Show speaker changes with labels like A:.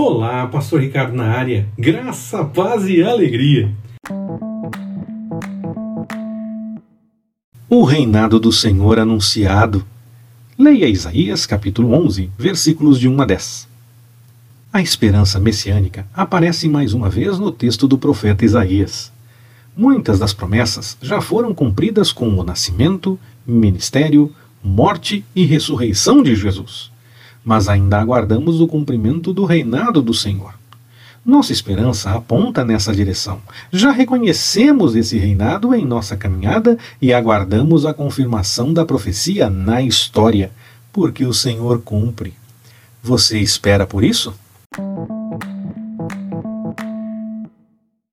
A: Olá, Pastor Ricardo na área. Graça, paz e alegria.
B: O reinado do Senhor anunciado. Leia Isaías capítulo 11, versículos de 1 a 10. A esperança messiânica aparece mais uma vez no texto do profeta Isaías. Muitas das promessas já foram cumpridas com o nascimento, ministério, morte e ressurreição de Jesus mas ainda aguardamos o cumprimento do reinado do Senhor. Nossa esperança aponta nessa direção. Já reconhecemos esse reinado em nossa caminhada e aguardamos a confirmação da profecia na história, porque o Senhor cumpre. Você espera por isso?